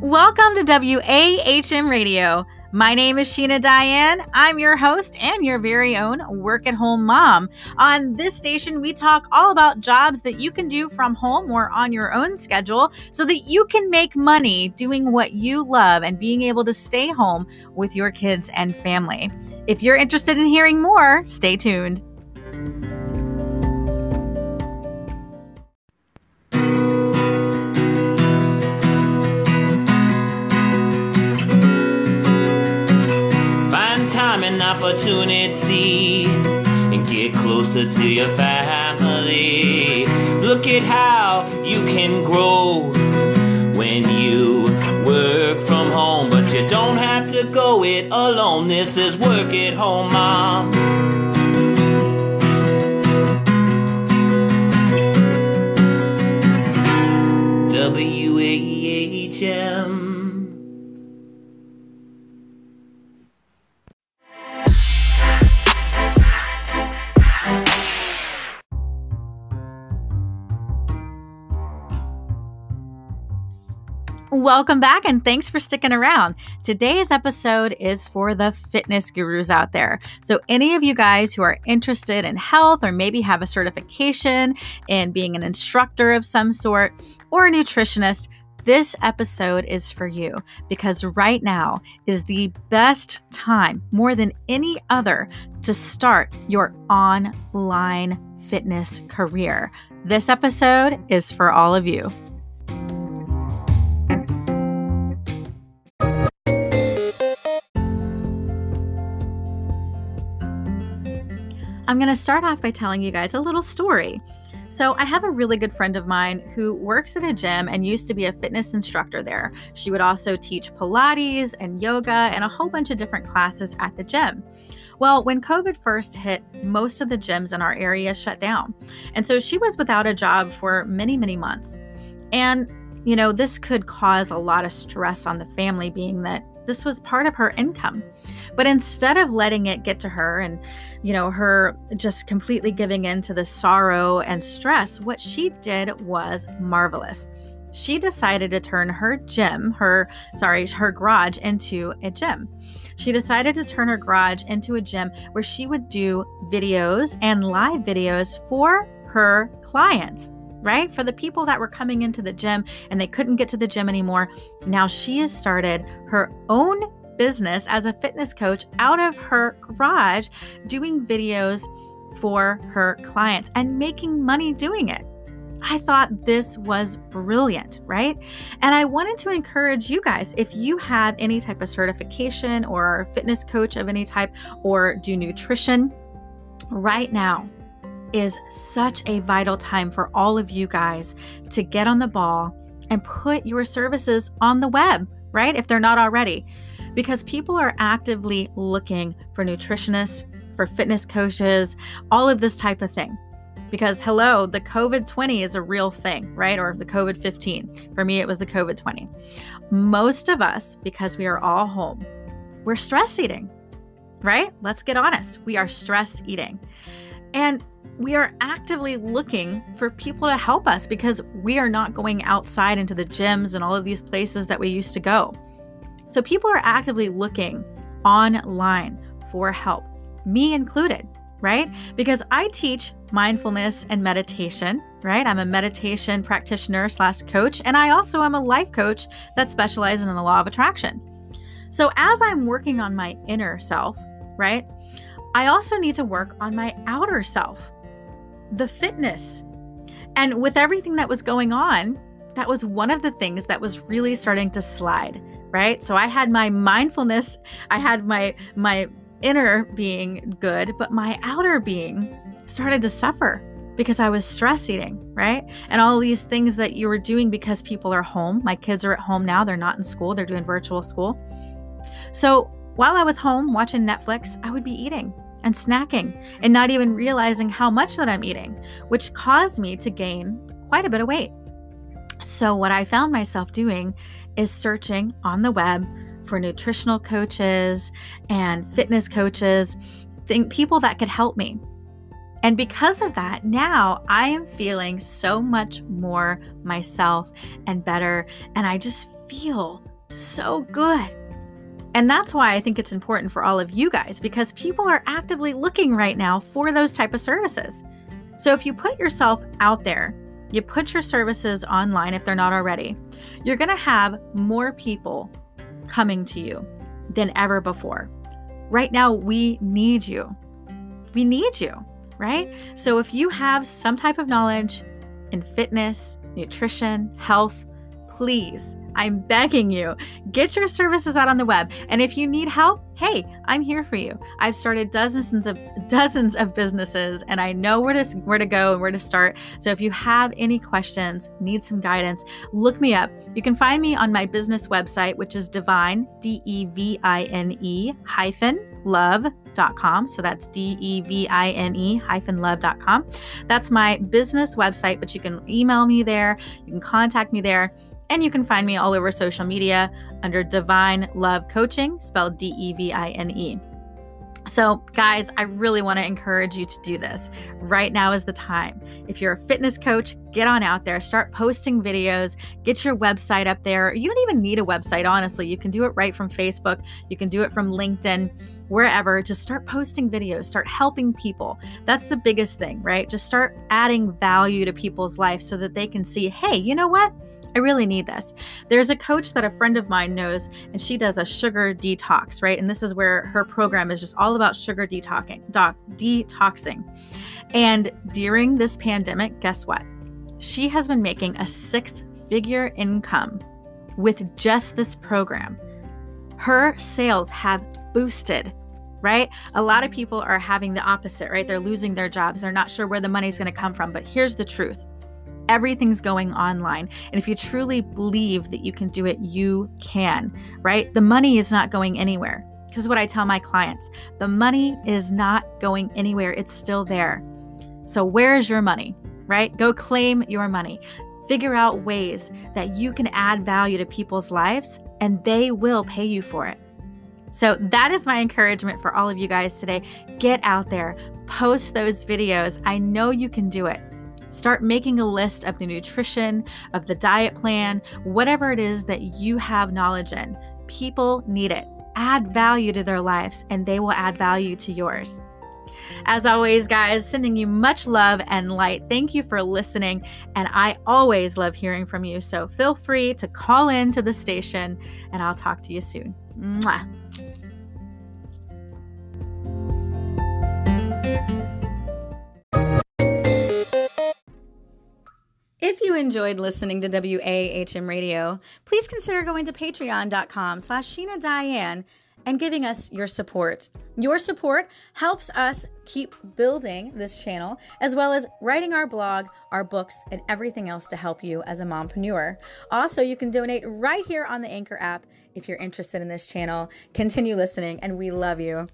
Welcome to WAHM Radio. My name is Sheena Diane. I'm your host and your very own work at home mom. On this station, we talk all about jobs that you can do from home or on your own schedule so that you can make money doing what you love and being able to stay home with your kids and family. If you're interested in hearing more, stay tuned. Opportunity and get closer to your family. Look at how you can grow when you work from home, but you don't have to go it alone. This is work at home, mom. WAHM. Welcome back and thanks for sticking around. Today's episode is for the fitness gurus out there. So, any of you guys who are interested in health or maybe have a certification in being an instructor of some sort or a nutritionist, this episode is for you because right now is the best time, more than any other, to start your online fitness career. This episode is for all of you. I'm going to start off by telling you guys a little story. So, I have a really good friend of mine who works at a gym and used to be a fitness instructor there. She would also teach Pilates and yoga and a whole bunch of different classes at the gym. Well, when COVID first hit, most of the gyms in our area shut down. And so she was without a job for many, many months. And, you know, this could cause a lot of stress on the family, being that this was part of her income. But instead of letting it get to her and, you know, her just completely giving in to the sorrow and stress, what she did was marvelous. She decided to turn her gym, her, sorry, her garage into a gym. She decided to turn her garage into a gym where she would do videos and live videos for her clients right? For the people that were coming into the gym and they couldn't get to the gym anymore, now she has started her own business as a fitness coach out of her garage doing videos for her clients and making money doing it. I thought this was brilliant, right? And I wanted to encourage you guys if you have any type of certification or fitness coach of any type or do nutrition right now is such a vital time for all of you guys to get on the ball and put your services on the web, right? If they're not already, because people are actively looking for nutritionists, for fitness coaches, all of this type of thing. Because, hello, the COVID 20 is a real thing, right? Or the COVID 15. For me, it was the COVID 20. Most of us, because we are all home, we're stress eating, right? Let's get honest. We are stress eating. And we are actively looking for people to help us because we are not going outside into the gyms and all of these places that we used to go. So people are actively looking online for help, me included, right? Because I teach mindfulness and meditation, right? I'm a meditation practitioner slash coach, and I also am a life coach that specializes in the law of attraction. So as I'm working on my inner self, right? I also need to work on my outer self, the fitness. And with everything that was going on, that was one of the things that was really starting to slide, right? So I had my mindfulness, I had my my inner being good, but my outer being started to suffer because I was stress eating, right? And all these things that you were doing because people are home. My kids are at home now, they're not in school, they're doing virtual school. So while I was home watching Netflix, I would be eating and snacking and not even realizing how much that I'm eating, which caused me to gain quite a bit of weight. So, what I found myself doing is searching on the web for nutritional coaches and fitness coaches, think people that could help me. And because of that, now I am feeling so much more myself and better. And I just feel so good. And that's why I think it's important for all of you guys because people are actively looking right now for those type of services. So if you put yourself out there, you put your services online if they're not already, you're going to have more people coming to you than ever before. Right now, we need you. We need you, right? So if you have some type of knowledge in fitness, nutrition, health, please I'm begging you, get your services out on the web. And if you need help, hey, I'm here for you. I've started dozens of dozens of businesses and I know where to where to go and where to start. So if you have any questions, need some guidance, look me up. You can find me on my business website, which is devine, D E V I N E hyphen love.com. So that's D E V I N E hyphen love.com. That's my business website, but you can email me there, you can contact me there. And you can find me all over social media under Devine Love Coaching, spelled D E V I N E. So, guys, I really want to encourage you to do this. Right now is the time. If you're a fitness coach, get on out there, start posting videos, get your website up there. You don't even need a website, honestly. You can do it right from Facebook, you can do it from LinkedIn, wherever. Just start posting videos, start helping people. That's the biggest thing, right? Just start adding value to people's life so that they can see, hey, you know what? I really need this. There's a coach that a friend of mine knows, and she does a sugar detox, right? And this is where her program is just all about sugar detoxing, doc, detoxing. And during this pandemic, guess what? She has been making a six figure income with just this program. Her sales have boosted right? A lot of people are having the opposite, right? They're losing their jobs. They're not sure where the money's going to come from. But here's the truth everything's going online. And if you truly believe that you can do it, you can, right? The money is not going anywhere. Is what I tell my clients the money is not going anywhere, it's still there. So, where is your money, right? Go claim your money. Figure out ways that you can add value to people's lives, and they will pay you for it. So, that is my encouragement for all of you guys today. Get out there, post those videos. I know you can do it. Start making a list of the nutrition, of the diet plan, whatever it is that you have knowledge in. People need it. Add value to their lives, and they will add value to yours. As always, guys, sending you much love and light. Thank you for listening. And I always love hearing from you. So feel free to call in to the station, and I'll talk to you soon. Mwah. Enjoyed listening to WAHM Radio, please consider going to patreon.com slash Sheena Diane and giving us your support. Your support helps us keep building this channel, as well as writing our blog, our books, and everything else to help you as a mompreneur. Also, you can donate right here on the Anchor app if you're interested in this channel. Continue listening, and we love you.